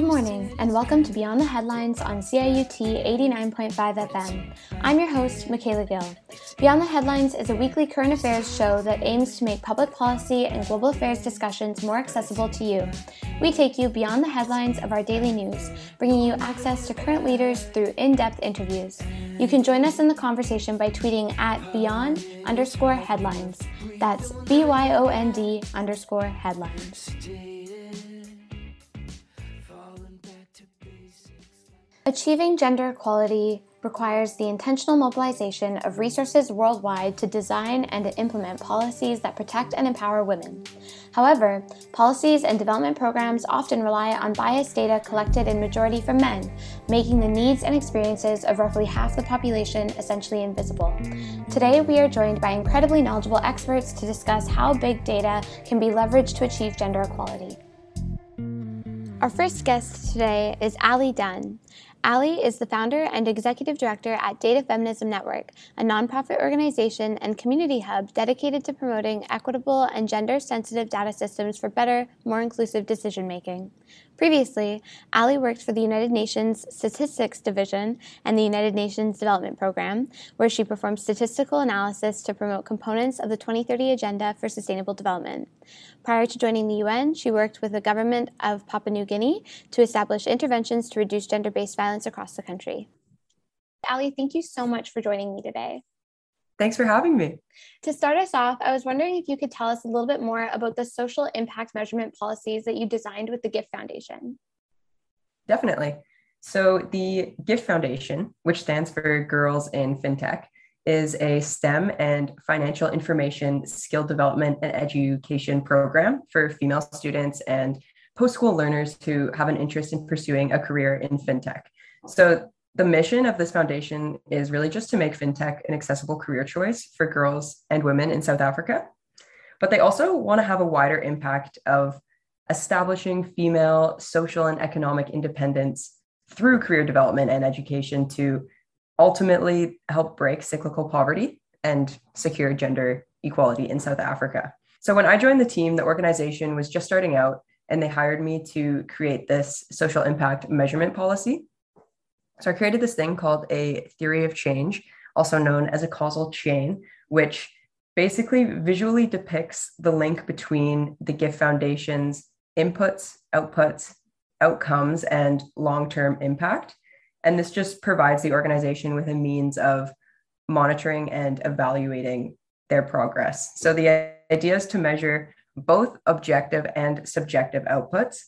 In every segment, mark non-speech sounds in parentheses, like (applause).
Good morning, and welcome to Beyond the Headlines on CIUT 89.5 FM. I'm your host, Michaela Gill. Beyond the Headlines is a weekly current affairs show that aims to make public policy and global affairs discussions more accessible to you. We take you beyond the headlines of our daily news, bringing you access to current leaders through in depth interviews. You can join us in the conversation by tweeting at beyond underscore headlines. That's B Y O N D underscore headlines. Achieving gender equality requires the intentional mobilization of resources worldwide to design and implement policies that protect and empower women. However, policies and development programs often rely on biased data collected in majority from men, making the needs and experiences of roughly half the population essentially invisible. Today, we are joined by incredibly knowledgeable experts to discuss how big data can be leveraged to achieve gender equality. Our first guest today is Ali Dunn. Ali is the founder and executive director at Data Feminism Network, a nonprofit organization and community hub dedicated to promoting equitable and gender sensitive data systems for better, more inclusive decision making. Previously, Ali worked for the United Nations Statistics Division and the United Nations Development Program, where she performed statistical analysis to promote components of the 2030 Agenda for Sustainable Development. Prior to joining the UN, she worked with the government of Papua New Guinea to establish interventions to reduce gender based violence across the country. Ali, thank you so much for joining me today. Thanks for having me. To start us off, I was wondering if you could tell us a little bit more about the social impact measurement policies that you designed with the GIFT Foundation. Definitely. So, the GIFT Foundation, which stands for Girls in FinTech, is a STEM and financial information skill development and education program for female students and post school learners who have an interest in pursuing a career in FinTech. So, the mission of this foundation is really just to make fintech an accessible career choice for girls and women in South Africa. But they also want to have a wider impact of establishing female social and economic independence through career development and education to ultimately help break cyclical poverty and secure gender equality in South Africa. So when I joined the team, the organization was just starting out and they hired me to create this social impact measurement policy so I created this thing called a theory of change, also known as a causal chain, which basically visually depicts the link between the GIFT Foundation's inputs, outputs, outcomes, and long term impact. And this just provides the organization with a means of monitoring and evaluating their progress. So the idea is to measure both objective and subjective outputs.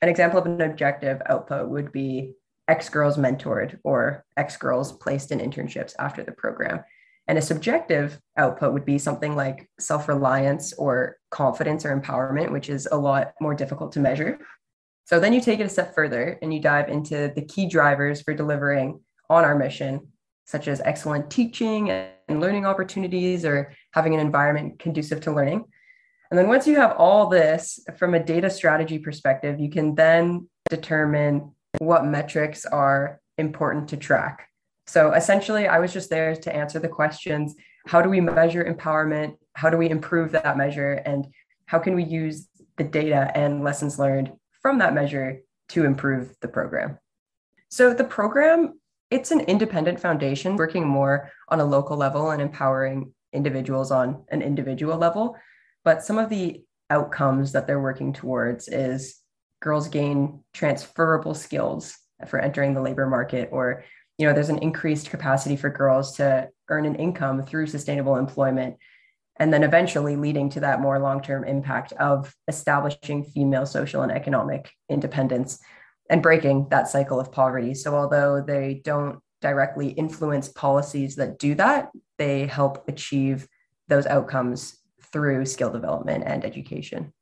An example of an objective output would be X girls mentored or X girls placed in internships after the program. And a subjective output would be something like self reliance or confidence or empowerment, which is a lot more difficult to measure. So then you take it a step further and you dive into the key drivers for delivering on our mission, such as excellent teaching and learning opportunities or having an environment conducive to learning. And then once you have all this from a data strategy perspective, you can then determine what metrics are important to track. So essentially, I was just there to answer the questions how do we measure empowerment? How do we improve that measure? And how can we use the data and lessons learned from that measure to improve the program? So the program, it's an independent foundation working more on a local level and empowering individuals on an individual level. But some of the outcomes that they're working towards is girls gain transferable skills for entering the labor market or you know there's an increased capacity for girls to earn an income through sustainable employment and then eventually leading to that more long-term impact of establishing female social and economic independence and breaking that cycle of poverty. So although they don't directly influence policies that do that they help achieve those outcomes through skill development and education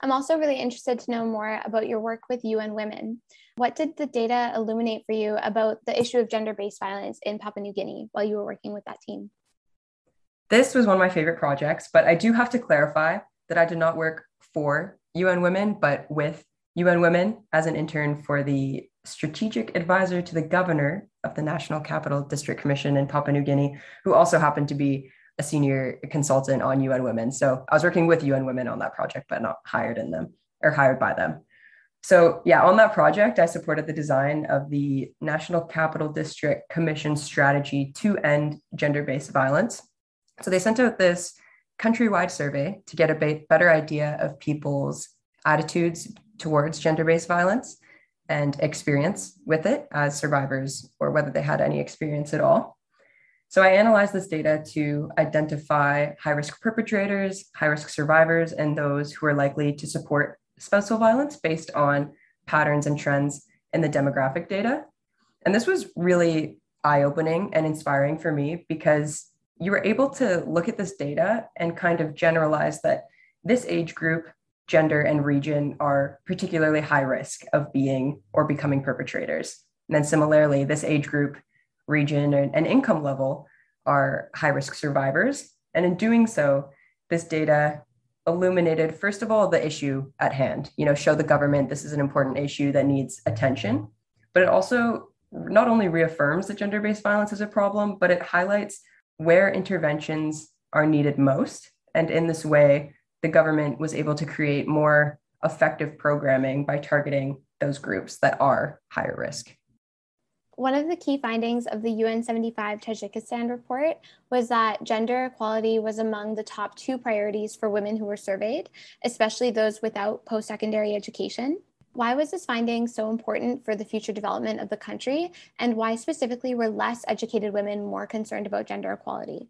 I'm also really interested to know more about your work with UN Women. What did the data illuminate for you about the issue of gender based violence in Papua New Guinea while you were working with that team? This was one of my favorite projects, but I do have to clarify that I did not work for UN Women, but with UN Women as an intern for the strategic advisor to the governor of the National Capital District Commission in Papua New Guinea, who also happened to be a senior consultant on UN Women. So I was working with UN Women on that project, but not hired in them or hired by them. So, yeah, on that project, I supported the design of the National Capital District Commission strategy to end gender based violence. So, they sent out this countrywide survey to get a better idea of people's attitudes towards gender based violence and experience with it as survivors or whether they had any experience at all. So I analyzed this data to identify high risk perpetrators, high risk survivors, and those who are likely to support spousal violence based on patterns and trends in the demographic data. And this was really eye opening and inspiring for me because you were able to look at this data and kind of generalize that this age group, gender, and region are particularly high risk of being or becoming perpetrators. And then similarly, this age group, region, and income level are high risk survivors. And in doing so, this data illuminated, first of all, the issue at hand, you know, show the government this is an important issue that needs attention. But it also not only reaffirms that gender based violence is a problem, but it highlights where interventions are needed most. And in this way, the government was able to create more effective programming by targeting those groups that are higher risk. One of the key findings of the UN 75 Tajikistan report was that gender equality was among the top two priorities for women who were surveyed, especially those without post secondary education. Why was this finding so important for the future development of the country, and why specifically were less educated women more concerned about gender equality?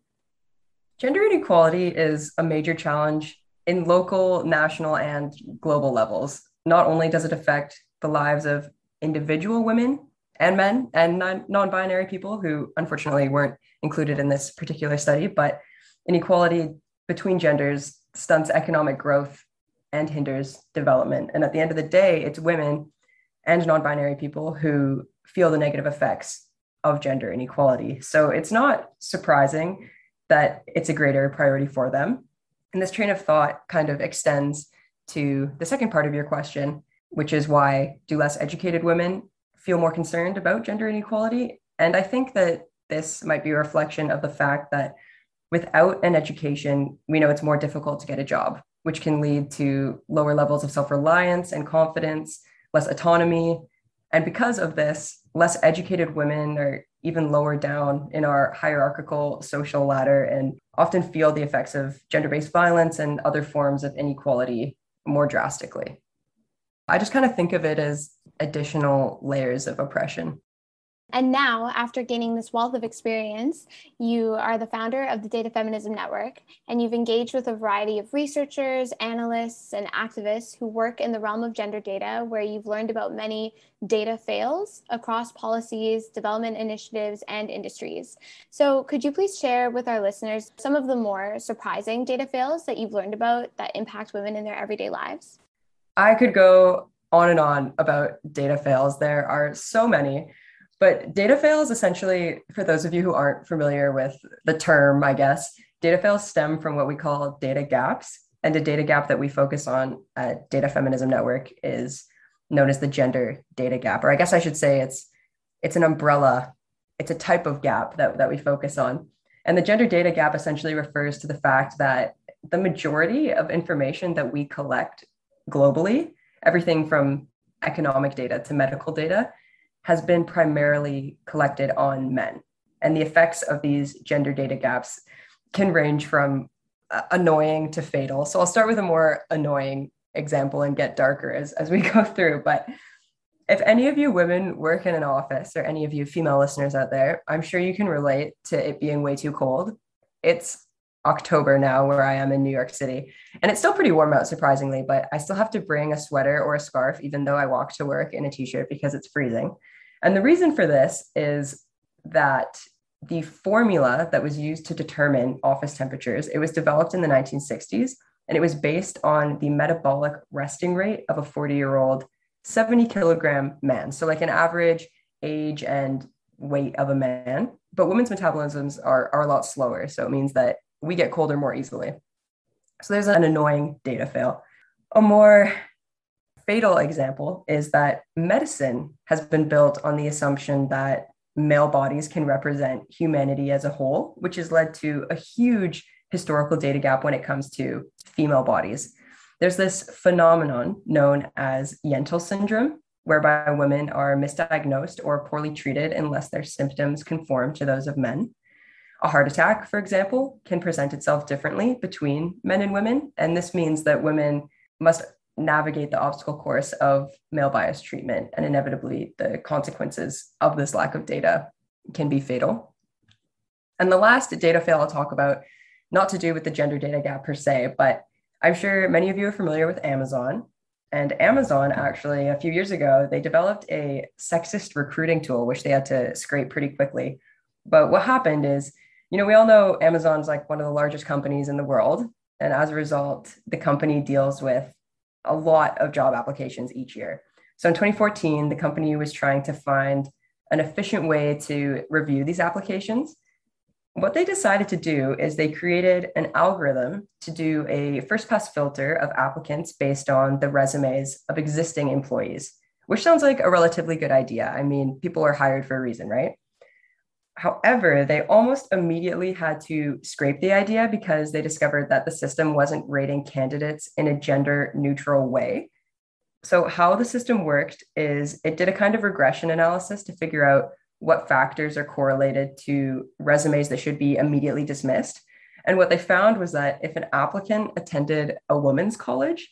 Gender inequality is a major challenge in local, national, and global levels. Not only does it affect the lives of individual women and men and non binary people who unfortunately weren't included in this particular study, but inequality between genders stunts economic growth and hinders development. And at the end of the day, it's women and non binary people who feel the negative effects of gender inequality. So it's not surprising that it's a greater priority for them. And this train of thought kind of extends to the second part of your question, which is why do less educated women feel more concerned about gender inequality? And I think that this might be a reflection of the fact that without an education, we know it's more difficult to get a job which can lead to lower levels of self reliance and confidence, less autonomy. And because of this, less educated women are even lower down in our hierarchical social ladder and often feel the effects of gender based violence and other forms of inequality more drastically. I just kind of think of it as additional layers of oppression. And now, after gaining this wealth of experience, you are the founder of the Data Feminism Network, and you've engaged with a variety of researchers, analysts, and activists who work in the realm of gender data, where you've learned about many data fails across policies, development initiatives, and industries. So, could you please share with our listeners some of the more surprising data fails that you've learned about that impact women in their everyday lives? I could go on and on about data fails. There are so many. But data fails essentially, for those of you who aren't familiar with the term, I guess, data fails stem from what we call data gaps. And a data gap that we focus on at Data Feminism Network is known as the gender data gap. Or I guess I should say it's it's an umbrella, it's a type of gap that, that we focus on. And the gender data gap essentially refers to the fact that the majority of information that we collect globally, everything from economic data to medical data, has been primarily collected on men. And the effects of these gender data gaps can range from uh, annoying to fatal. So I'll start with a more annoying example and get darker as, as we (laughs) go through. But if any of you women work in an office or any of you female listeners out there, I'm sure you can relate to it being way too cold. It's October now where I am in New York City. And it's still pretty warm out, surprisingly, but I still have to bring a sweater or a scarf, even though I walk to work in a t shirt because it's freezing. And the reason for this is that the formula that was used to determine office temperatures, it was developed in the 1960s and it was based on the metabolic resting rate of a 40 year old 70 kilogram man. So like an average age and weight of a man, but women's metabolisms are, are a lot slower. So it means that we get colder more easily. So there's an annoying data fail. A more fatal example is that medicine has been built on the assumption that male bodies can represent humanity as a whole, which has led to a huge historical data gap when it comes to female bodies. there's this phenomenon known as Yentl syndrome, whereby women are misdiagnosed or poorly treated unless their symptoms conform to those of men. A heart attack, for example, can present itself differently between men and women. And this means that women must navigate the obstacle course of male bias treatment. And inevitably, the consequences of this lack of data can be fatal. And the last data fail I'll talk about, not to do with the gender data gap per se, but I'm sure many of you are familiar with Amazon. And Amazon actually, a few years ago, they developed a sexist recruiting tool, which they had to scrape pretty quickly. But what happened is you know, we all know Amazon's like one of the largest companies in the world. And as a result, the company deals with a lot of job applications each year. So in 2014, the company was trying to find an efficient way to review these applications. What they decided to do is they created an algorithm to do a first pass filter of applicants based on the resumes of existing employees, which sounds like a relatively good idea. I mean, people are hired for a reason, right? However, they almost immediately had to scrape the idea because they discovered that the system wasn't rating candidates in a gender neutral way. So, how the system worked is it did a kind of regression analysis to figure out what factors are correlated to resumes that should be immediately dismissed. And what they found was that if an applicant attended a women's college,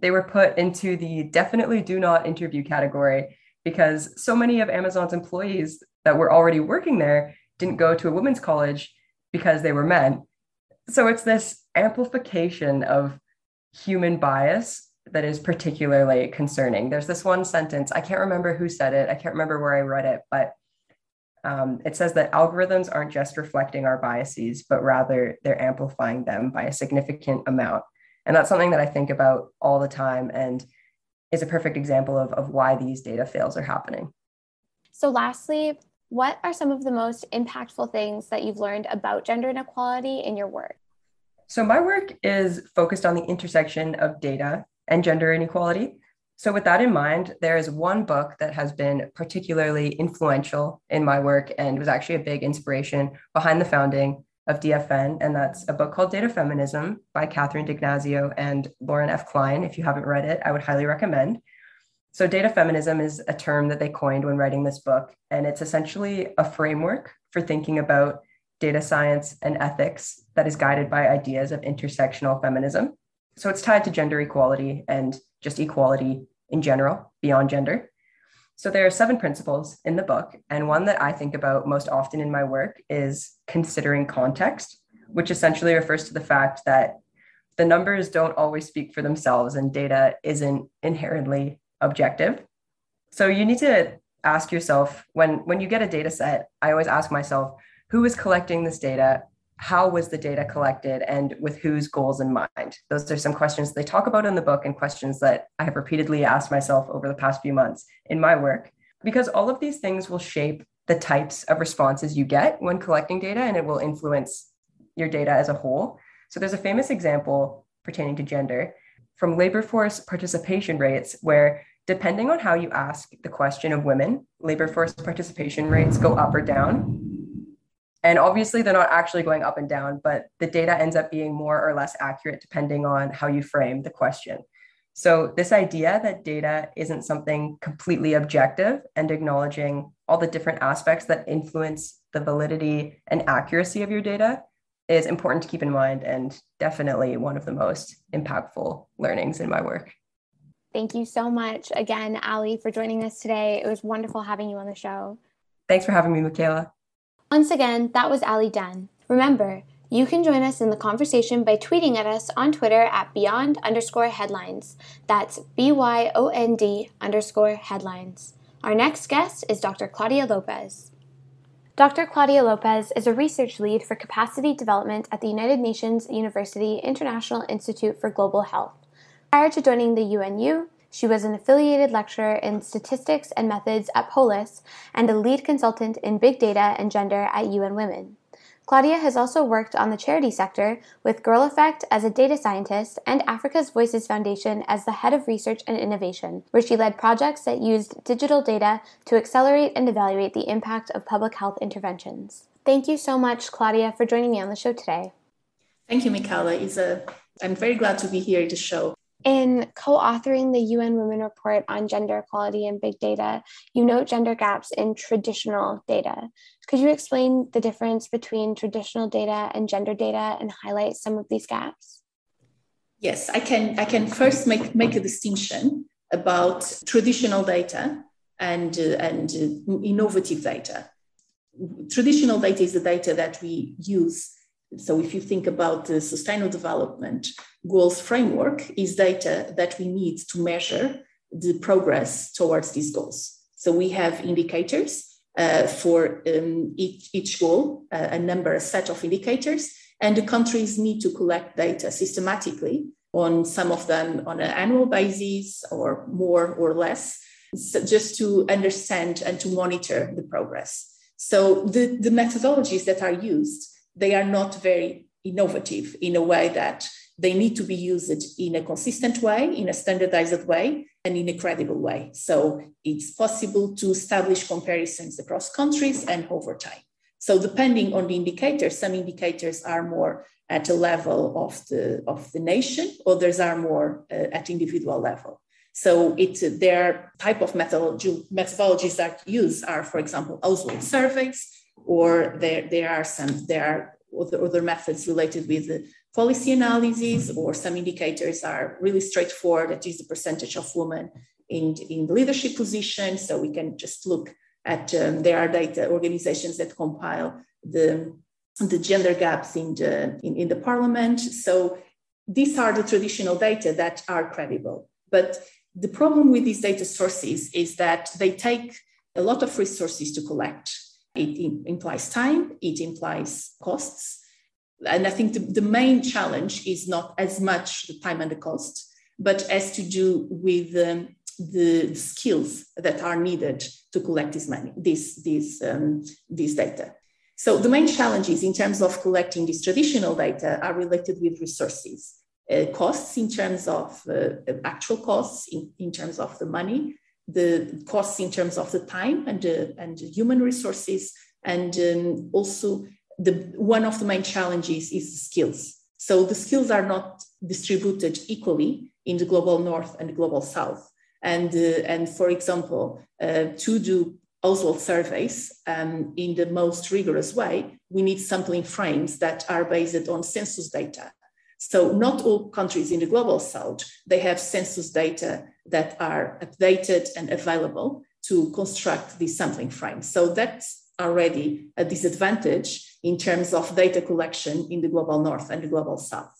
they were put into the definitely do not interview category because so many of Amazon's employees that were already working there didn't go to a women's college because they were men. So it's this amplification of human bias that is particularly concerning. There's this one sentence, I can't remember who said it, I can't remember where I read it, but um, it says that algorithms aren't just reflecting our biases, but rather they're amplifying them by a significant amount. And that's something that I think about all the time and is a perfect example of, of why these data fails are happening. So, lastly, what are some of the most impactful things that you've learned about gender inequality in your work? So, my work is focused on the intersection of data and gender inequality. So, with that in mind, there is one book that has been particularly influential in my work and was actually a big inspiration behind the founding of DFN. And that's a book called Data Feminism by Catherine D'Ignazio and Lauren F. Klein. If you haven't read it, I would highly recommend. So, data feminism is a term that they coined when writing this book, and it's essentially a framework for thinking about data science and ethics that is guided by ideas of intersectional feminism. So, it's tied to gender equality and just equality in general, beyond gender. So, there are seven principles in the book, and one that I think about most often in my work is considering context, which essentially refers to the fact that the numbers don't always speak for themselves and data isn't inherently objective. So you need to ask yourself when when you get a data set, I always ask myself, who is collecting this data? How was the data collected and with whose goals in mind? Those are some questions they talk about in the book and questions that I have repeatedly asked myself over the past few months in my work because all of these things will shape the types of responses you get when collecting data and it will influence your data as a whole. So there's a famous example pertaining to gender from labor force participation rates, where depending on how you ask the question of women, labor force participation rates go up or down. And obviously, they're not actually going up and down, but the data ends up being more or less accurate depending on how you frame the question. So, this idea that data isn't something completely objective and acknowledging all the different aspects that influence the validity and accuracy of your data is important to keep in mind and definitely one of the most impactful learnings in my work. Thank you so much again, Ali, for joining us today. It was wonderful having you on the show. Thanks for having me, Michaela. Once again, that was Ali Dunn. Remember, you can join us in the conversation by tweeting at us on Twitter at beyond underscore headlines. That's B Y O N D underscore headlines. Our next guest is Dr. Claudia Lopez. Dr. Claudia Lopez is a research lead for capacity development at the United Nations University International Institute for Global Health. Prior to joining the UNU, she was an affiliated lecturer in statistics and methods at Polis and a lead consultant in big data and gender at UN Women. Claudia has also worked on the charity sector with Girl Effect as a data scientist and Africa's Voices Foundation as the head of research and innovation, where she led projects that used digital data to accelerate and evaluate the impact of public health interventions. Thank you so much, Claudia, for joining me on the show today. Thank you, Michaela. It's a, I'm very glad to be here at the show. In co authoring the UN Women Report on Gender Equality and Big Data, you note gender gaps in traditional data. Could you explain the difference between traditional data and gender data and highlight some of these gaps? Yes, I can, I can first make, make a distinction about traditional data and, uh, and uh, innovative data. Traditional data is the data that we use so if you think about the sustainable development goals framework is data that we need to measure the progress towards these goals. So we have indicators uh, for um, each, each goal, uh, a number, a set of indicators, and the countries need to collect data systematically on some of them on an annual basis or more or less, so just to understand and to monitor the progress. So the, the methodologies that are used they are not very innovative in a way that they need to be used in a consistent way, in a standardized way, and in a credible way. So it's possible to establish comparisons across countries and over time. So depending on the indicators, some indicators are more at a level of the, of the nation, others are more uh, at individual level. So it's uh, their type of methodology, methodologies that use are, for example, household surveys, or there, there are some, there are other, other methods related with the policy analysis, or some indicators are really straightforward, that is the percentage of women in, in leadership position. So we can just look at, um, there are data organizations that compile the, the gender gaps in the, in, in the parliament. So these are the traditional data that are credible. But the problem with these data sources is that they take a lot of resources to collect it implies time, it implies costs. And I think the, the main challenge is not as much the time and the cost, but has to do with um, the skills that are needed to collect this money, this, this, um, this data. So the main challenges in terms of collecting this traditional data are related with resources, uh, costs in terms of uh, actual costs, in, in terms of the money, the costs in terms of the time and, uh, and human resources. And um, also, the, one of the main challenges is the skills. So the skills are not distributed equally in the global north and the global south. And, uh, and for example, uh, to do household surveys um, in the most rigorous way, we need sampling frames that are based on census data. So not all countries in the global south, they have census data that are updated and available to construct these sampling frames. So that's already a disadvantage in terms of data collection in the global north and the global south.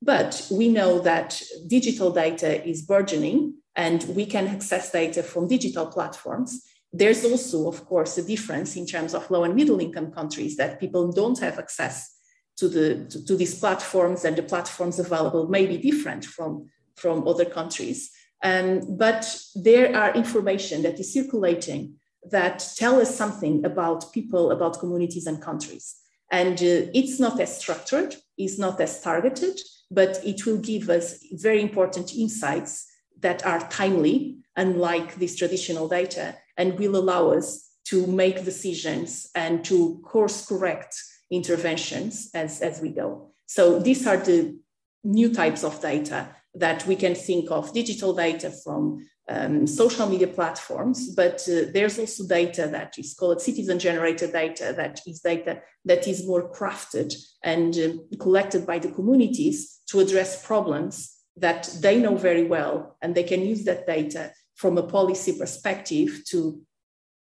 But we know that digital data is burgeoning and we can access data from digital platforms. There's also, of course, a difference in terms of low and middle income countries that people don't have access to, the, to, to these platforms and the platforms available may be different from, from other countries. Um, but there are information that is circulating that tell us something about people, about communities and countries. And uh, it's not as structured, it's not as targeted, but it will give us very important insights that are timely, unlike this traditional data, and will allow us to make decisions and to course correct interventions as, as we go. So these are the new types of data that we can think of digital data from um, social media platforms, but uh, there's also data that is called citizen generated data, that is data that is more crafted and uh, collected by the communities to address problems that they know very well, and they can use that data from a policy perspective to,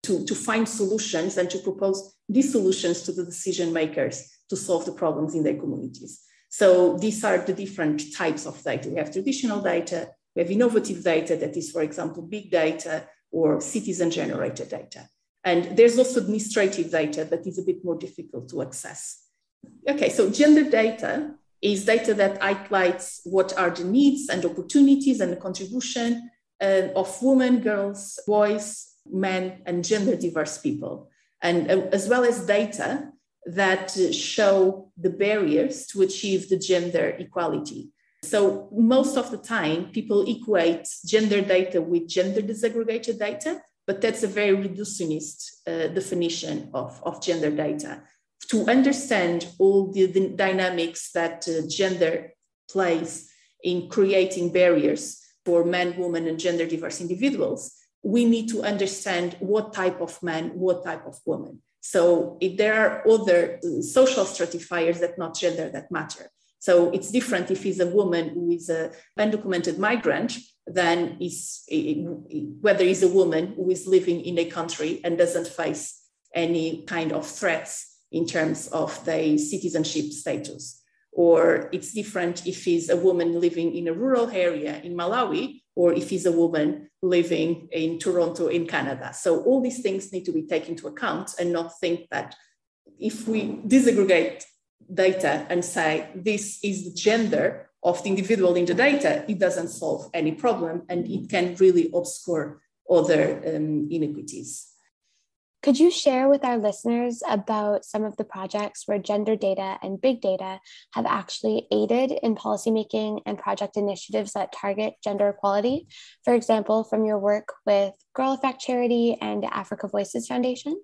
to, to find solutions and to propose these solutions to the decision makers to solve the problems in their communities. So these are the different types of data. We have traditional data, we have innovative data that is, for example, big data or citizen generated data. And there's also administrative data that is a bit more difficult to access. Okay, so gender data is data that highlights what are the needs and opportunities and the contribution uh, of women, girls, boys, men, and gender diverse people. And uh, as well as data that show the barriers to achieve the gender equality. So, most of the time, people equate gender data with gender disaggregated data, but that's a very reductionist uh, definition of, of gender data. To understand all the, the dynamics that uh, gender plays in creating barriers for men, women, and gender diverse individuals, we need to understand what type of man, what type of woman. So if there are other social stratifiers that not gender that matter. So it's different if he's a woman who is a undocumented migrant than is whether he's a woman who is living in a country and doesn't face any kind of threats in terms of their citizenship status. Or it's different if he's a woman living in a rural area in Malawi or if he's a woman living in Toronto in Canada. So all these things need to be taken into account and not think that if we disaggregate data and say this is the gender of the individual in the data, it doesn't solve any problem and it can really obscure other um, inequities. Could you share with our listeners about some of the projects where gender data and big data have actually aided in policymaking and project initiatives that target gender equality? For example, from your work with Girl Effect Charity and Africa Voices Foundation?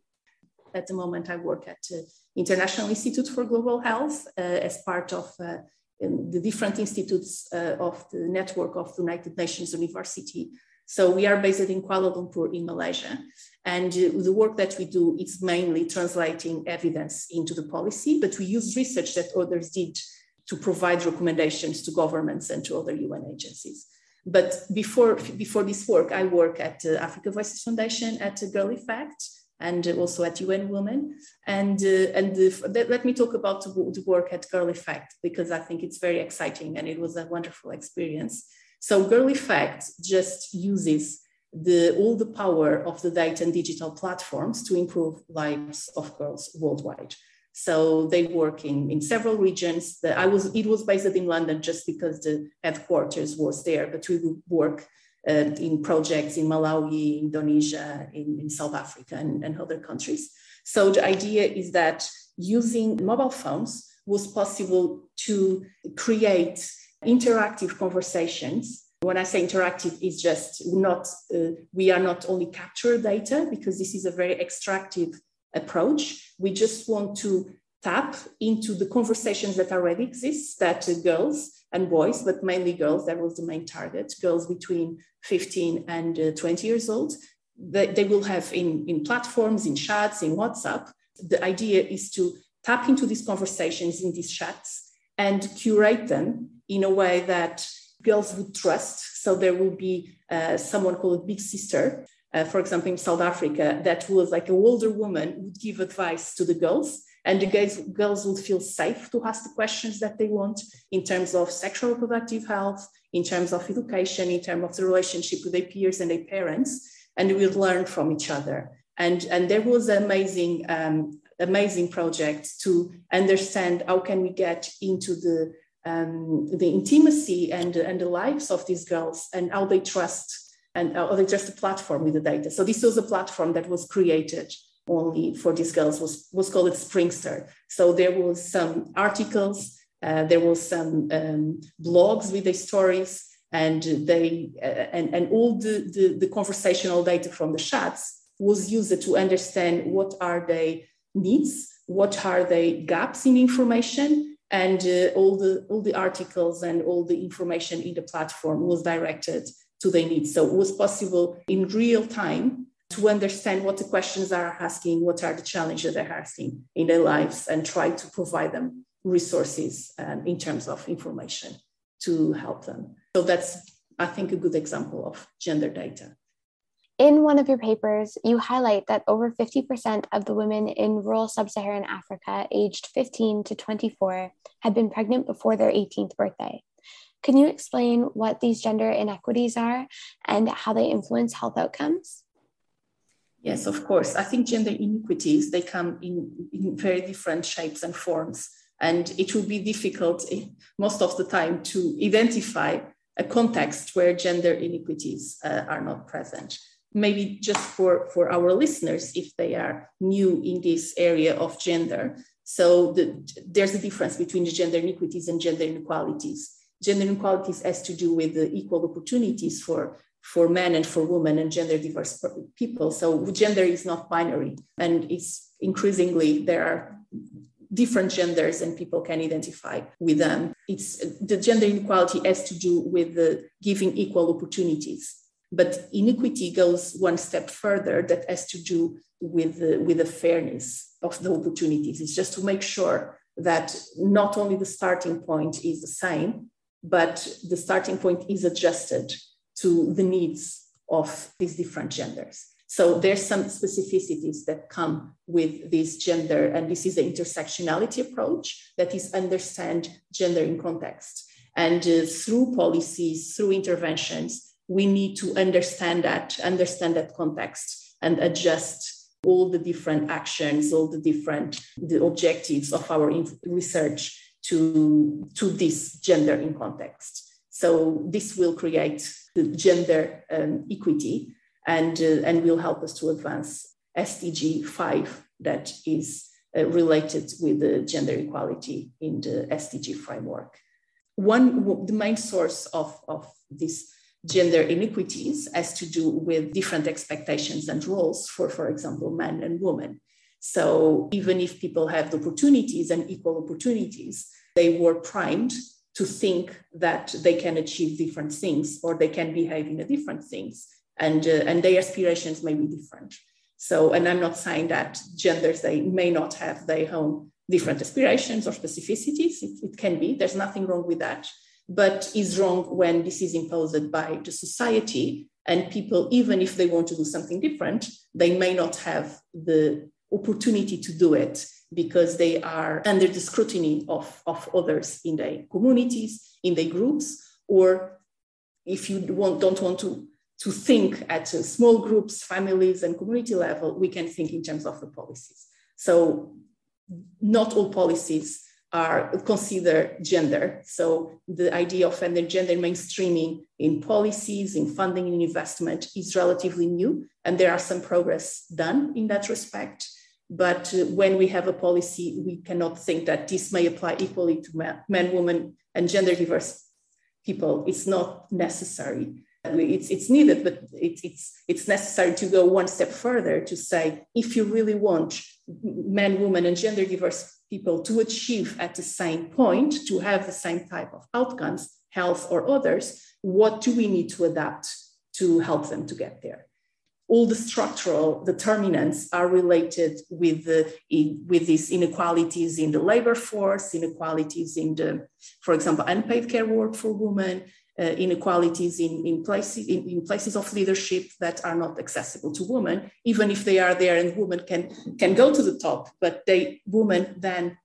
At the moment, I work at uh, International Institute for Global Health uh, as part of uh, the different institutes uh, of the network of the United Nations University. So we are based in Kuala Lumpur in Malaysia. And the work that we do is mainly translating evidence into the policy, but we use research that others did to provide recommendations to governments and to other UN agencies. But before, before this work, I work at uh, Africa Voices Foundation at Girl Effect, and also at UN Women. And, uh, and the, let me talk about the work at Girl Effect because I think it's very exciting and it was a wonderful experience. So Girl Effect just uses the, all the power of the data and digital platforms to improve lives of girls worldwide. So they work in, in several regions. The, I was, it was based in London just because the headquarters was there, but we would work uh, in projects in Malawi, Indonesia, in, in South Africa, and, and other countries. So the idea is that using mobile phones was possible to create interactive conversations. When I say interactive, it's just not, uh, we are not only capture data because this is a very extractive approach. We just want to tap into the conversations that already exist that uh, girls and boys, but mainly girls, that was the main target, girls between 15 and uh, 20 years old. They, they will have in, in platforms, in chats, in WhatsApp. The idea is to tap into these conversations in these chats and curate them in a way that girls would trust. So there will be uh, someone called Big Sister, uh, for example, in South Africa, that was like a older woman would give advice to the girls and the guys, girls would feel safe to ask the questions that they want in terms of sexual reproductive health, in terms of education, in terms of the relationship with their peers and their parents, and we'll learn from each other. And, and there was an amazing, um, amazing project to understand how can we get into the, um, the intimacy and, and the lives of these girls and how they trust and how they trust the platform with the data. So this was a platform that was created only for these girls was, was called Springster. So there was some articles, uh, there was some um, blogs with the stories, and they uh, and, and all the, the, the, conversational data from the chats was used to understand what are their needs, what are the gaps in information, and uh, all the all the articles and all the information in the platform was directed to their needs. So it was possible in real time to understand what the questions are asking, what are the challenges they're asking in their lives, and try to provide them resources um, in terms of information to help them. So that's, I think, a good example of gender data. In one of your papers, you highlight that over 50% of the women in rural sub Saharan Africa aged 15 to 24 had been pregnant before their 18th birthday. Can you explain what these gender inequities are and how they influence health outcomes? Yes, of course. I think gender inequities, they come in, in very different shapes and forms. And it will be difficult eh, most of the time to identify a context where gender inequities uh, are not present. Maybe just for, for our listeners, if they are new in this area of gender. So the, there's a difference between the gender inequities and gender inequalities. Gender inequalities has to do with the equal opportunities for for men and for women and gender diverse people. So gender is not binary, and it's increasingly there are different genders and people can identify with them. It's the gender inequality has to do with the giving equal opportunities. But inequity goes one step further that has to do with the, with the fairness of the opportunities. It's just to make sure that not only the starting point is the same, but the starting point is adjusted to the needs of these different genders. So there's some specificities that come with this gender, and this is the intersectionality approach that is understand gender in context. And uh, through policies, through interventions, we need to understand that, understand that context, and adjust all the different actions, all the different the objectives of our research to, to this gender in context. So this will create the gender um, equity and, uh, and will help us to advance SDG 5 that is uh, related with the gender equality in the SDG framework. One, the main source of, of this gender inequities has to do with different expectations and roles for, for example, men and women. So even if people have the opportunities and equal opportunities, they were primed to think that they can achieve different things or they can behave in a different things and, uh, and their aspirations may be different. So, and I'm not saying that genders, they may not have their own different aspirations or specificities. It, it can be, there's nothing wrong with that, but is wrong when this is imposed by the society and people, even if they want to do something different, they may not have the opportunity to do it because they are under the scrutiny of, of others in their communities, in their groups, or if you want, don't want to, to think at uh, small groups, families, and community level, we can think in terms of the policies. So not all policies are consider gender. So the idea of gender, gender mainstreaming in policies, in funding, in investment is relatively new, and there are some progress done in that respect. But uh, when we have a policy, we cannot think that this may apply equally to men, men women, and gender diverse people. It's not necessary. It's, it's needed, but it, it's, it's necessary to go one step further to say if you really want men, women, and gender diverse people to achieve at the same point, to have the same type of outcomes, health or others, what do we need to adapt to help them to get there? all the structural determinants are related with the with these inequalities in the labor force, inequalities in the, for example, unpaid care work for women, inequalities in, in places in, in, places of leadership that are not accessible to women, even if they are there and women can can go to the top, but they women then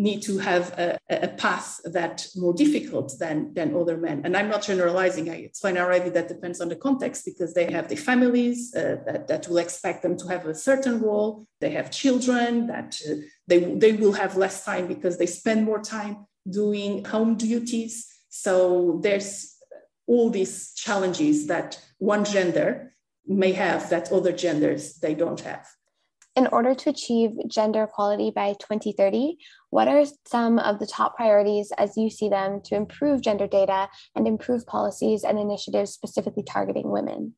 need to have a, a, path that more difficult than, than other men. And I'm not generalizing. I explained already that depends on the context because they have the families uh, that, that will expect them to have a certain role. They have children that uh, they, they will have less time because they spend more time doing home duties. So there's all these challenges that one gender may have that other genders they don't have. In order to achieve gender equality by 2030, what are some of the top priorities as you see them to improve gender data and improve policies and initiatives specifically targeting women?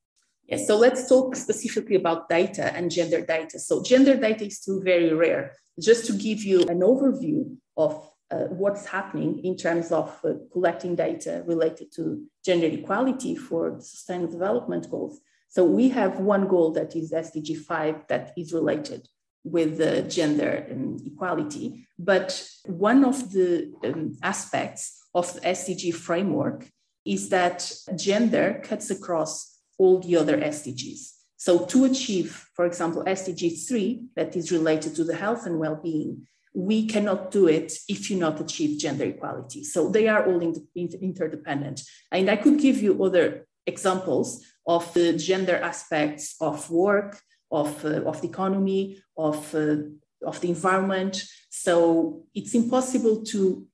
Yes, so let's talk specifically about data and gender data. So, gender data is still very rare. Just to give you an overview of uh, what's happening in terms of uh, collecting data related to gender equality for the sustainable development goals. So we have one goal that is SDG 5 that is related with the gender um, equality. But one of the um, aspects of the SDG framework is that gender cuts across all the other SDGs. So to achieve, for example, SDG 3, that is related to the health and well-being, we cannot do it if you not achieve gender equality. So they are all interdependent. And I could give you other examples of the gender aspects of work, of, uh, of the economy, of, uh, of the environment. So it's impossible to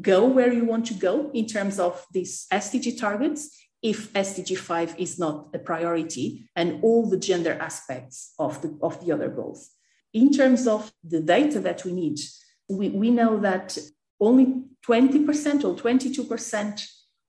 go where you want to go in terms of these SDG targets if SDG 5 is not a priority and all the gender aspects of the, of the other goals. In terms of the data that we need, we, we know that only 20% or 22%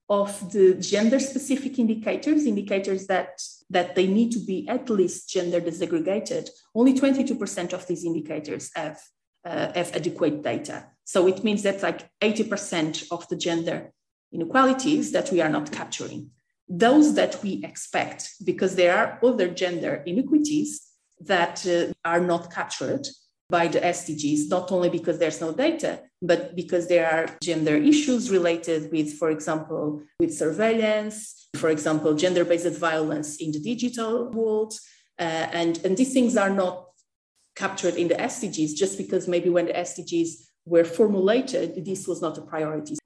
of the gender specific indicators, indicators that, that they need to be at least gender disaggregated, only 22% of these indicators have uh, have adequate data. So it means that like 80% of the gender inequalities that we are not capturing. Those that we expect, because there are other gender inequities that uh, are not captured by the SDGs, not only because there's no data, but because there are gender issues related with, for example, with surveillance, for example, gender based violence in the digital world. Uh, and, and these things are not captured in the SDGs just because maybe when the SDGs were formulated, this was not a priority.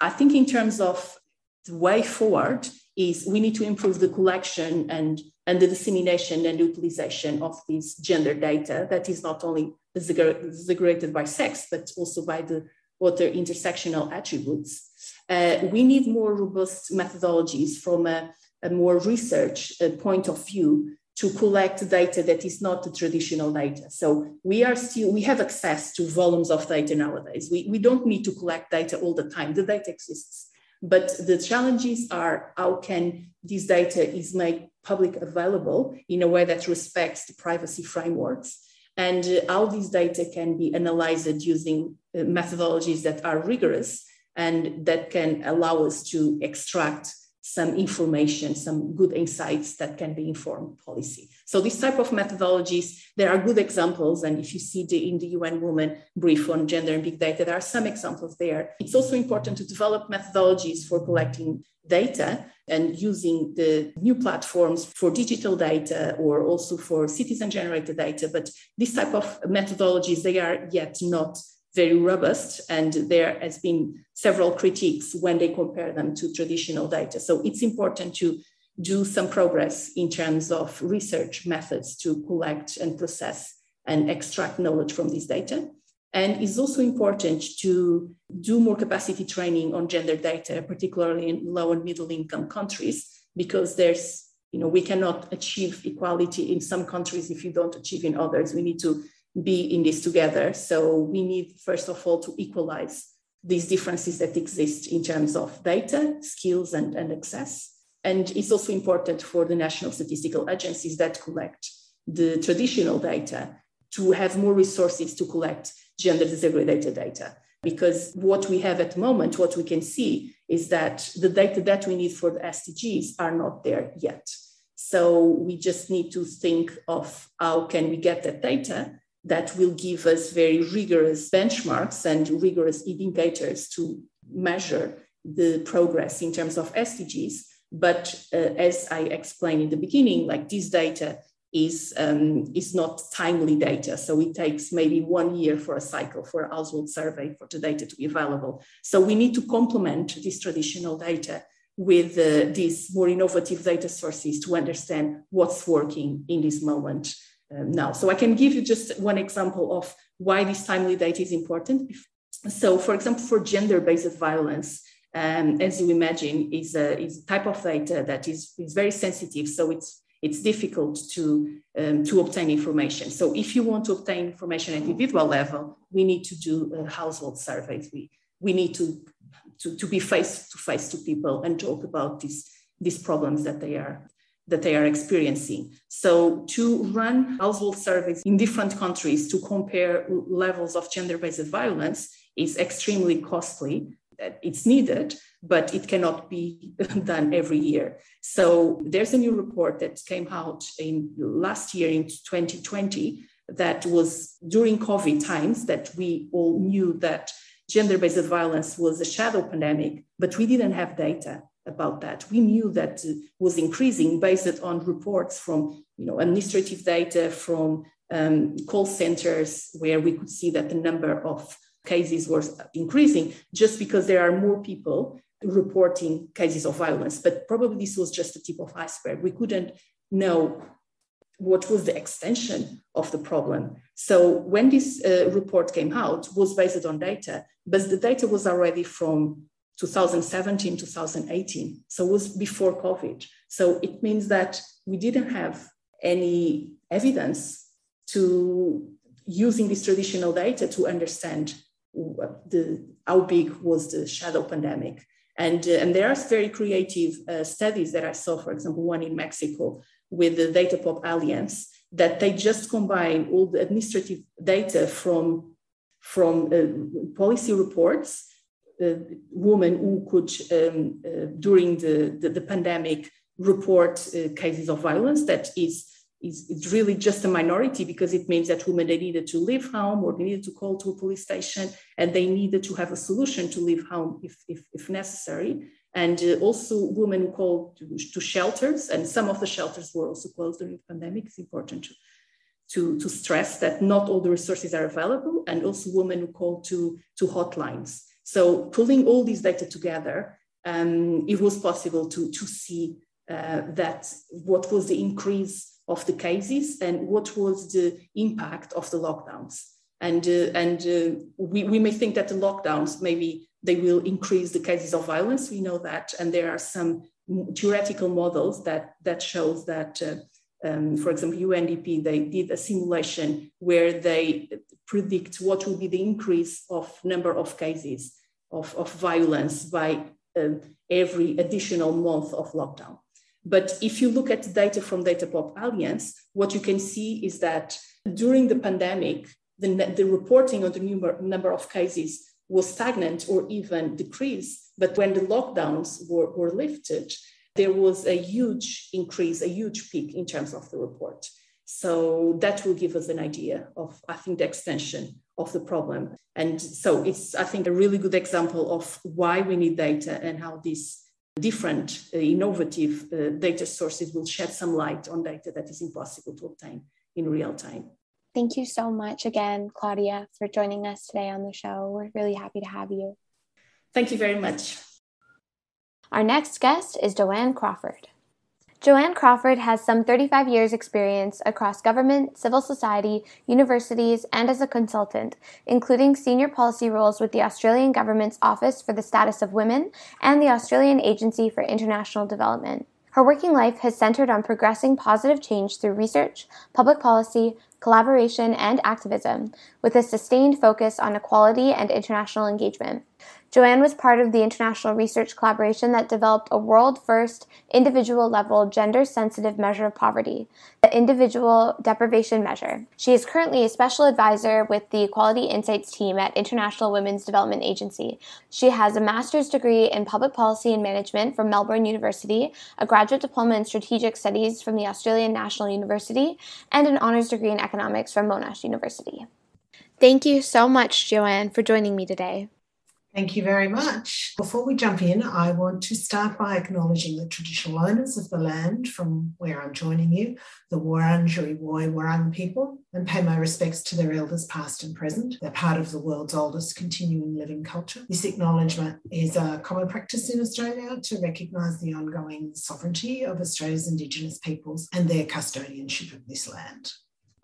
I think in terms of the way forward is we need to improve the collection and, and the dissemination and utilization of this gender data that is not only segregated by sex, but also by the other intersectional attributes. Uh, we need more robust methodologies from a, a more research uh, point of view to collect data that is not the traditional data. So we are still, we have access to volumes of data nowadays. We, we don't need to collect data all the time. The data exists. But the challenges are how can this data is made public available in a way that respects the privacy frameworks. And how this data can be analyzed using uh, methodologies that are rigorous and that can allow us to extract some information, some good insights that can be informed policy. So this type of methodologies, there are good examples. And if you see the in the UN Women brief on gender and big data, there are some examples there. It's also important to develop methodologies for collecting data and using the new platforms for digital data or also for citizen generated data. But this type of methodologies, they are yet not very robust, and there has been several critiques when they compare them to traditional data. So it's important to do some progress in terms of research methods to collect and process and extract knowledge from this data. And it's also important to do more capacity training on gender data, particularly in low and middle income countries, because there's, you know, we cannot achieve equality in some countries if you don't achieve in others. We need to be in this together. So we need, first of all, to equalize these differences that exist in terms of data, skills, and, and access. And it's also important for the national statistical agencies that collect the traditional data to have more resources to collect gender disaggregated data. Because what we have at the moment, what we can see is that the data that we need for the SDGs are not there yet. So we just need to think of how can we get that data that will give us very rigorous benchmarks and rigorous indicators to measure the progress in terms of SDGs. But uh, as I explained in the beginning, like this data is, um, is not timely data. So it takes maybe one year for a cycle for a household survey for the data to be available. So we need to complement this traditional data with uh, these more innovative data sources to understand what's working in this moment um, now. So I can give you just one example of why this timely data is important. So, for example, for gender-based violence, um, as you imagine, is a, is a type of data that is, is very sensitive. So it's it's difficult to, um, to obtain information. So if you want to obtain information at individual level, we need to do uh, household surveys. We, we need to, to, to be face to face to people and talk about these, these problems that they are that they are experiencing. So, to run household surveys in different countries to compare levels of gender based violence is extremely costly. It's needed, but it cannot be (laughs) done every year. So, there's a new report that came out in last year in 2020 that was during COVID times that we all knew that gender based violence was a shadow pandemic, but we didn't have data about that. We knew that was increasing based on reports from you know, administrative data from um, call centers where we could see that the number of cases was increasing just because there are more people reporting cases of violence. But probably this was just the tip of iceberg. We couldn't know what was the extension of the problem. So when this uh, report came out was based on data, but the data was already from 2017, 2018. So it was before COVID. So it means that we didn't have any evidence to using this traditional data to understand the, how big was the shadow pandemic. And, uh, and there are very creative uh, studies that I saw, for example, one in Mexico with the Data Pop Alliance, that they just combine all the administrative data from from uh, policy reports, women who could, um, uh, during the, the, the, pandemic, report uh, cases of violence that is, is, really just a minority because it means that women they needed to leave home or they needed to call to a police station and they needed to have a solution to leave home if, if, if necessary. And uh, also women who called to, to, shelters and some of the shelters were also closed during the pandemic. It's important to, to, to stress that not all the resources are available and also women who call to, to hotlines so pulling all these data together um, it was possible to, to see uh, that what was the increase of the cases and what was the impact of the lockdowns and, uh, and uh, we, we may think that the lockdowns maybe they will increase the cases of violence. We know that, and there are some theoretical models that that shows that. Uh, um, for example, UNDP, they did a simulation where they predict what will be the increase of number of cases of, of violence by um, every additional month of lockdown. But if you look at data from Datapop Alliance, what you can see is that during the pandemic, the, the reporting on the number, number of cases was stagnant or even decreased. But when the lockdowns were, were lifted, there was a huge increase, a huge peak in terms of the report. So that will give us an idea of, I think, the extension of the problem. And so it's, I think, a really good example of why we need data and how these different uh, innovative uh, data sources will shed some light on data that is impossible to obtain in real time. Thank you so much again, Claudia, for joining us today on the show. We're really happy to have you. Thank you very much. Our next guest is Joanne Crawford. Joanne Crawford has some 35 years' experience across government, civil society, universities, and as a consultant, including senior policy roles with the Australian Government's Office for the Status of Women and the Australian Agency for International Development. Her working life has centered on progressing positive change through research, public policy, collaboration, and activism, with a sustained focus on equality and international engagement. Joanne was part of the international research collaboration that developed a world first individual level gender sensitive measure of poverty, the individual deprivation measure. She is currently a special advisor with the Equality Insights team at International Women's Development Agency. She has a master's degree in public policy and management from Melbourne University, a graduate diploma in strategic studies from the Australian National University, and an honors degree in economics from Monash University. Thank you so much, Joanne, for joining me today. Thank you very much. Before we jump in, I want to start by acknowledging the traditional owners of the land from where I'm joining you, the Wurundjeri Woi Wurrung people, and pay my respects to their elders past and present. They're part of the world's oldest continuing living culture. This acknowledgement is a common practice in Australia to recognise the ongoing sovereignty of Australia's Indigenous peoples and their custodianship of this land.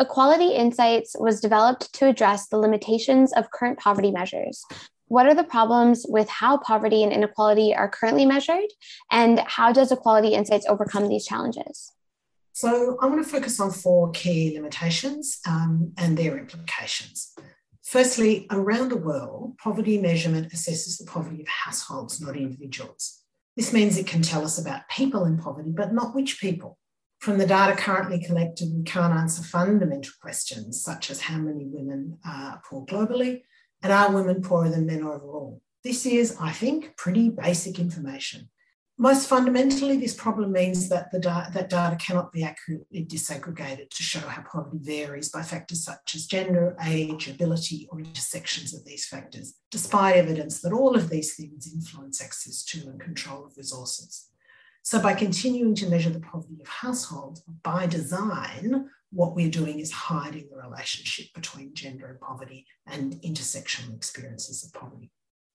Equality Insights was developed to address the limitations of current poverty measures, what are the problems with how poverty and inequality are currently measured, and how does Equality Insights overcome these challenges? So, I want to focus on four key limitations um, and their implications. Firstly, around the world, poverty measurement assesses the poverty of households, not individuals. This means it can tell us about people in poverty, but not which people. From the data currently collected, we can't answer fundamental questions such as how many women are poor globally, and are women poorer than men overall? This is, I think, pretty basic information. Most fundamentally, this problem means that the da- that data cannot be accurately disaggregated to show how poverty varies by factors such as gender, age, ability, or intersections of these factors, despite evidence that all of these things influence access to and control of resources. So, by continuing to measure the poverty of households by design, what we're doing is hiding the relationship between gender and poverty and intersectional experiences of poverty.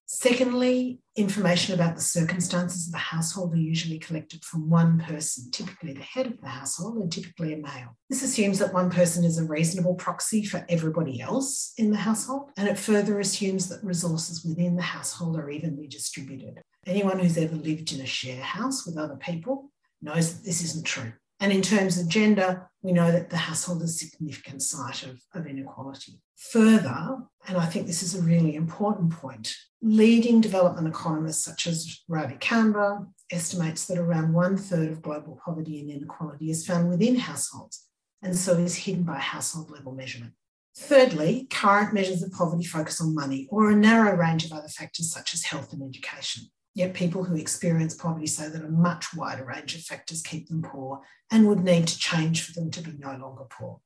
Secondly, information about the circumstances of the household are usually collected from one person, typically the head of the household and typically a male. This assumes that one person is a reasonable proxy for everybody else in the household, and it further assumes that resources within the household are evenly distributed. Anyone who's ever lived in a share house with other people knows that this isn't true. And in terms of gender, we know that the household is a significant site of, of inequality. Further, and I think this is a really important point, leading development economists such as Ravi Kanbur estimates that around one third of global poverty and inequality is found within households and so is hidden by household level measurement. Thirdly, current measures of poverty focus on money or a narrow range of other factors such as health and education. Yet people who experience poverty say that a much wider range of factors keep them poor and would need to change for them to be no longer poor.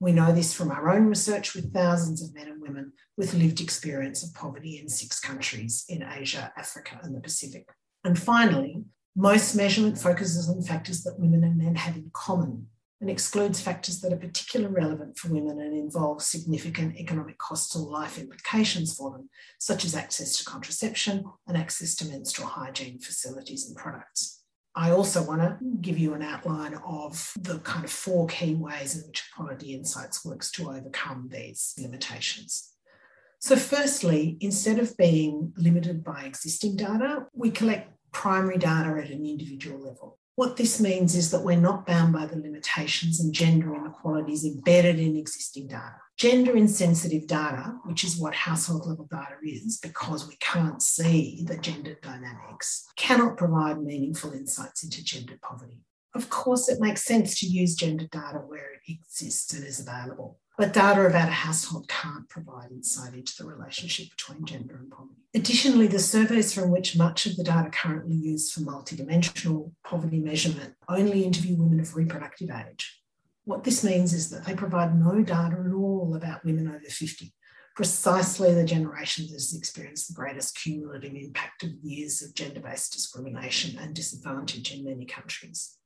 We know this from our own research with thousands of men and women with lived experience of poverty in six countries in Asia, Africa, and the Pacific. And finally, most measurement focuses on factors that women and men have in common and excludes factors that are particularly relevant for women and involve significant economic costs or life implications for them, such as access to contraception and access to menstrual hygiene facilities and products. I also want to give you an outline of the kind of four key ways in which Equality Insights works to overcome these limitations. So, firstly, instead of being limited by existing data, we collect primary data at an individual level. What this means is that we're not bound by the limitations and gender inequalities embedded in existing data. Gender insensitive data, which is what household level data is, because we can't see the gender dynamics, cannot provide meaningful insights into gender poverty. Of course, it makes sense to use gender data where it exists and is available. But data about a household can't provide insight into the relationship between gender and poverty. Additionally, the surveys from which much of the data currently used for multidimensional poverty measurement only interview women of reproductive age. What this means is that they provide no data at all about women over 50, precisely the generation that has experienced the greatest cumulative impact of years of gender based discrimination and disadvantage in many countries.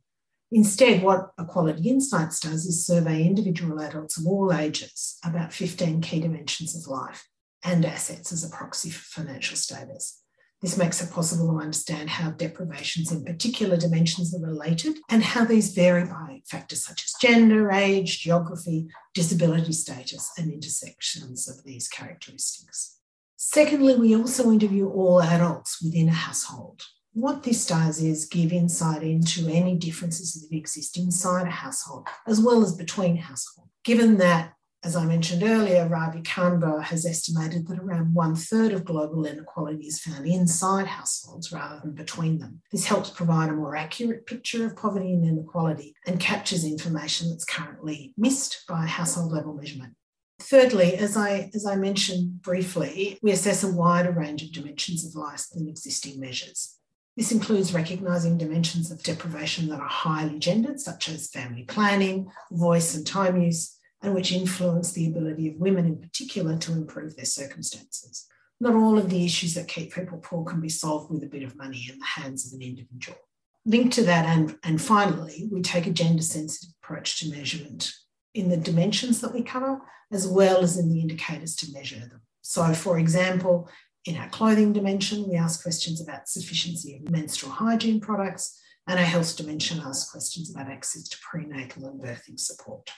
Instead, what Equality Insights does is survey individual adults of all ages about 15 key dimensions of life and assets as a proxy for financial status. This makes it possible to understand how deprivations in particular dimensions are related and how these vary by factors such as gender, age, geography, disability status, and intersections of these characteristics. Secondly, we also interview all adults within a household what this does is give insight into any differences that exist inside a household as well as between households. Given that, as I mentioned earlier, Ravi Kanbur has estimated that around one third of global inequality is found inside households rather than between them. This helps provide a more accurate picture of poverty and inequality and captures information that's currently missed by household level measurement. Thirdly, as I, as I mentioned briefly, we assess a wider range of dimensions of life than existing measures. This includes recognising dimensions of deprivation that are highly gendered, such as family planning, voice and time use, and which influence the ability of women in particular to improve their circumstances. Not all of the issues that keep people poor can be solved with a bit of money in the hands of an individual. Linked to that, and, and finally, we take a gender sensitive approach to measurement in the dimensions that we cover, as well as in the indicators to measure them. So, for example, in our clothing dimension, we ask questions about sufficiency of menstrual hygiene products, and our health dimension asks questions about access to prenatal and birthing support.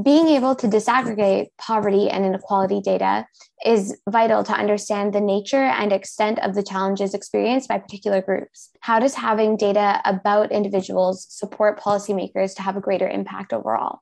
Being able to disaggregate poverty and inequality data is vital to understand the nature and extent of the challenges experienced by particular groups. How does having data about individuals support policymakers to have a greater impact overall?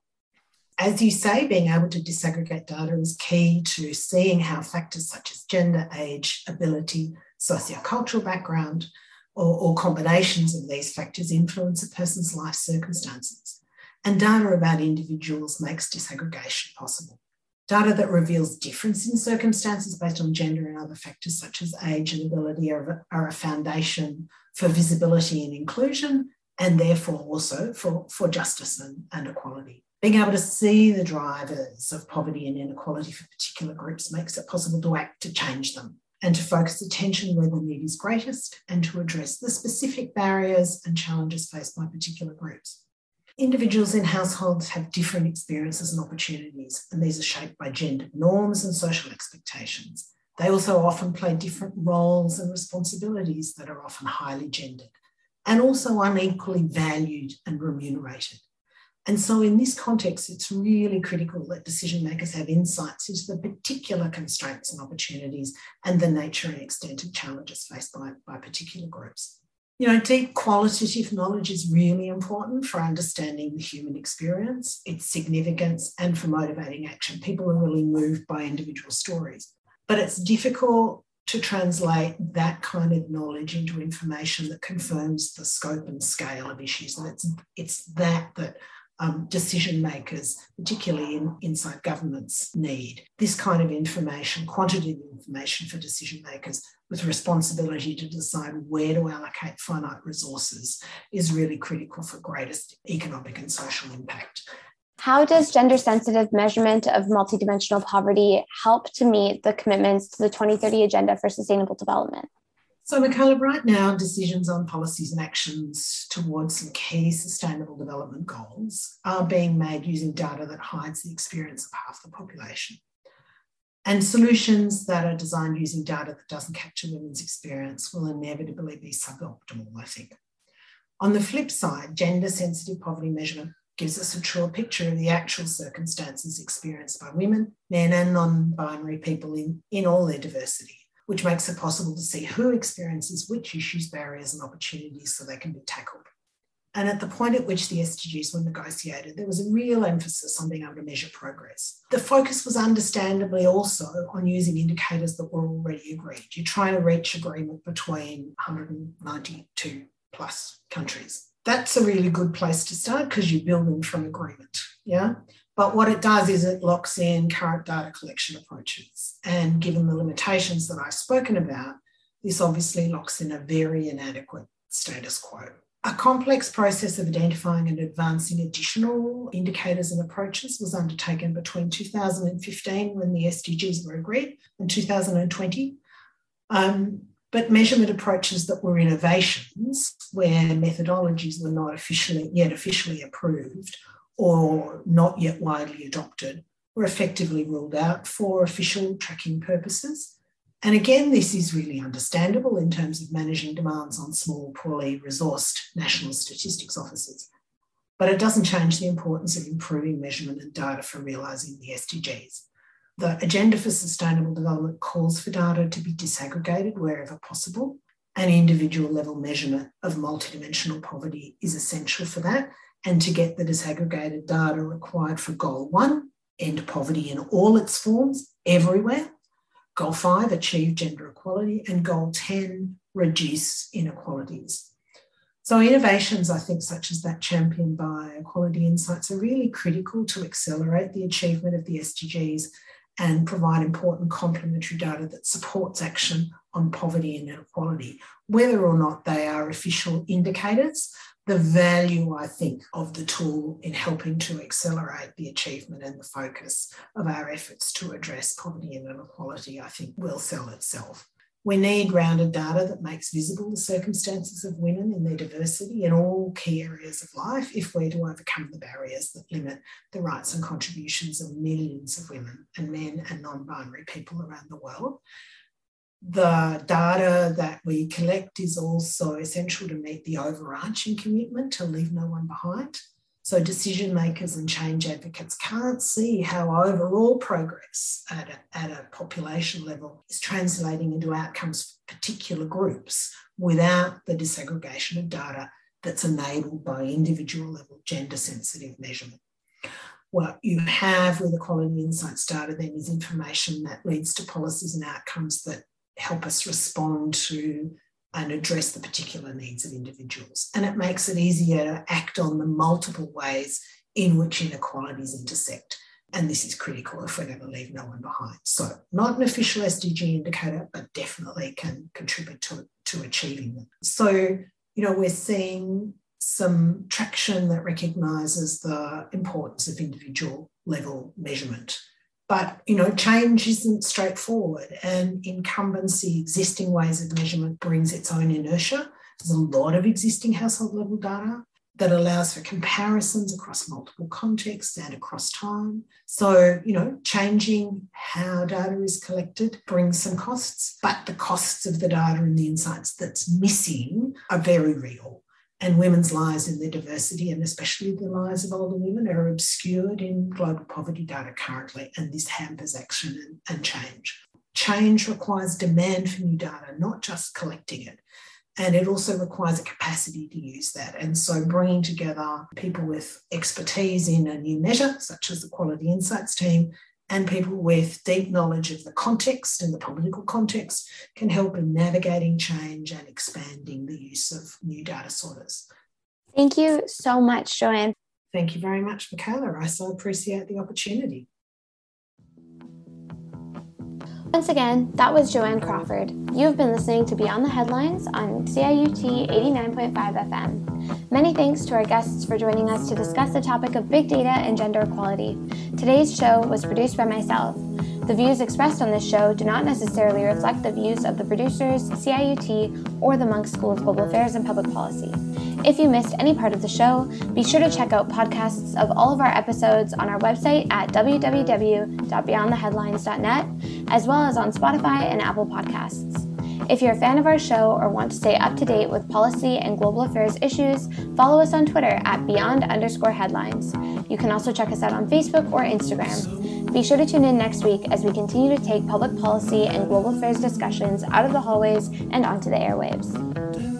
As you say, being able to disaggregate data is key to seeing how factors such as gender, age, ability, sociocultural background, or, or, combinations of these factors influence a person's life circumstances. And data about individuals makes disaggregation possible. Data that reveals difference in circumstances based on gender and other factors such as age and ability are, are a foundation for visibility and inclusion, and therefore also for, for justice and, and equality. Being able to see the drivers of poverty and inequality for particular groups makes it possible to act to change them and to focus attention where the need is greatest and to address the specific barriers and challenges faced by particular groups. Individuals in households have different experiences and opportunities, and these are shaped by gendered norms and social expectations. They also often play different roles and responsibilities that are often highly gendered and also unequally valued and remunerated. And so, in this context, it's really critical that decision makers have insights into the particular constraints and opportunities and the nature and extent of challenges faced by, by particular groups. You know, deep qualitative knowledge is really important for understanding the human experience, its significance, and for motivating action. People are really moved by individual stories, but it's difficult to translate that kind of knowledge into information that confirms the scope and scale of issues. And it's, it's that that um, decision makers, particularly in, inside governments, need. This kind of information, quantitative information for decision makers with responsibility to decide where to allocate finite resources is really critical for greatest economic and social impact. How does gender sensitive measurement of multidimensional poverty help to meet the commitments to the 2030 Agenda for Sustainable Development? So, Michaela, right now, decisions on policies and actions towards some key sustainable development goals are being made using data that hides the experience of half the population. And solutions that are designed using data that doesn't capture women's experience will inevitably be suboptimal, I think. On the flip side, gender sensitive poverty measurement gives us a truer picture of the actual circumstances experienced by women, men, and non binary people in, in all their diversity which makes it possible to see who experiences which issues, barriers, and opportunities so they can be tackled. And at the point at which the SDGs were negotiated, there was a real emphasis on being able to measure progress. The focus was understandably also on using indicators that were already agreed. You're trying to reach agreement between 192 plus countries. That's a really good place to start because you're building from agreement. Yeah. But what it does is it locks in current data collection approaches. And given the limitations that I've spoken about, this obviously locks in a very inadequate status quo. A complex process of identifying and advancing additional indicators and approaches was undertaken between 2015, when the SDGs were agreed, and 2020. Um, but measurement approaches that were innovations, where methodologies were not officially yet officially approved, or not yet widely adopted were effectively ruled out for official tracking purposes. And again, this is really understandable in terms of managing demands on small, poorly resourced national statistics offices. But it doesn't change the importance of improving measurement and data for realising the SDGs. The Agenda for Sustainable Development calls for data to be disaggregated wherever possible. An individual level measurement of multidimensional poverty is essential for that and to get the disaggregated data required for goal one, end poverty in all its forms everywhere. Goal five, achieve gender equality. And goal 10, reduce inequalities. So, innovations, I think, such as that championed by Equality Insights, are really critical to accelerate the achievement of the SDGs and provide important complementary data that supports action on poverty and inequality, whether or not they are official indicators the value, I think, of the tool in helping to accelerate the achievement and the focus of our efforts to address poverty and inequality, I think, will sell itself. We need grounded data that makes visible the circumstances of women in their diversity in all key areas of life if we're to overcome the barriers that limit the rights and contributions of millions of women and men and non binary people around the world the data that we collect is also essential to meet the overarching commitment to leave no one behind. So, decision makers and change advocates can't see how overall progress at a, at a population level is translating into outcomes for particular groups without the disaggregation of data that's enabled by individual level gender sensitive measurement. What you have with the Equality Insights data then is information that leads to policies and outcomes that help us respond to and address the particular needs of individuals. And it makes it easier to act on the multiple ways in which inequalities intersect. And this is critical if we're going to leave no one behind. So, not an official SDG indicator, but definitely can contribute to, to achieving them. So, you know, we're seeing some traction that recognises the importance of individual level measurement but you know, change isn't straightforward, and incumbency, existing ways of measurement, brings its own inertia. There's a lot of existing household level data that allows for comparisons across multiple contexts and across time. So, you know, changing how data is collected brings some costs, but the costs of the data and the insights that's missing are very real and women's lives in their diversity, and especially the lives of older women, are obscured in global poverty data currently, and this hampers action and, and change. Change requires demand for new data, not just collecting it. And it also requires a capacity to use that. And so bringing together people with expertise in a new measure, such as the Equality Insights team, and people with deep knowledge of the context and the political context can help in navigating change and expanding the use of new data sorters. Thank you so much, Joanne. Thank you very much, Michaela. I so appreciate the opportunity. Once again, that was Joanne Crawford. You've been listening to Beyond the Headlines on CIUT 89.5 FM. Many thanks to our guests for joining us to discuss the topic of big data and gender equality. Today's show was produced by myself. The views expressed on this show do not necessarily reflect the views of the producers, CIUT, or the Munk School of Global Affairs and Public Policy. If you missed any part of the show, be sure to check out podcasts of all of our episodes on our website at www.beyondtheheadlines.net, as well as on Spotify and Apple Podcasts. If you're a fan of our show or want to stay up to date with policy and global affairs issues, follow us on Twitter at beyond underscore headlines. You can also check us out on Facebook or Instagram. Be sure to tune in next week as we continue to take public policy and global affairs discussions out of the hallways and onto the airwaves.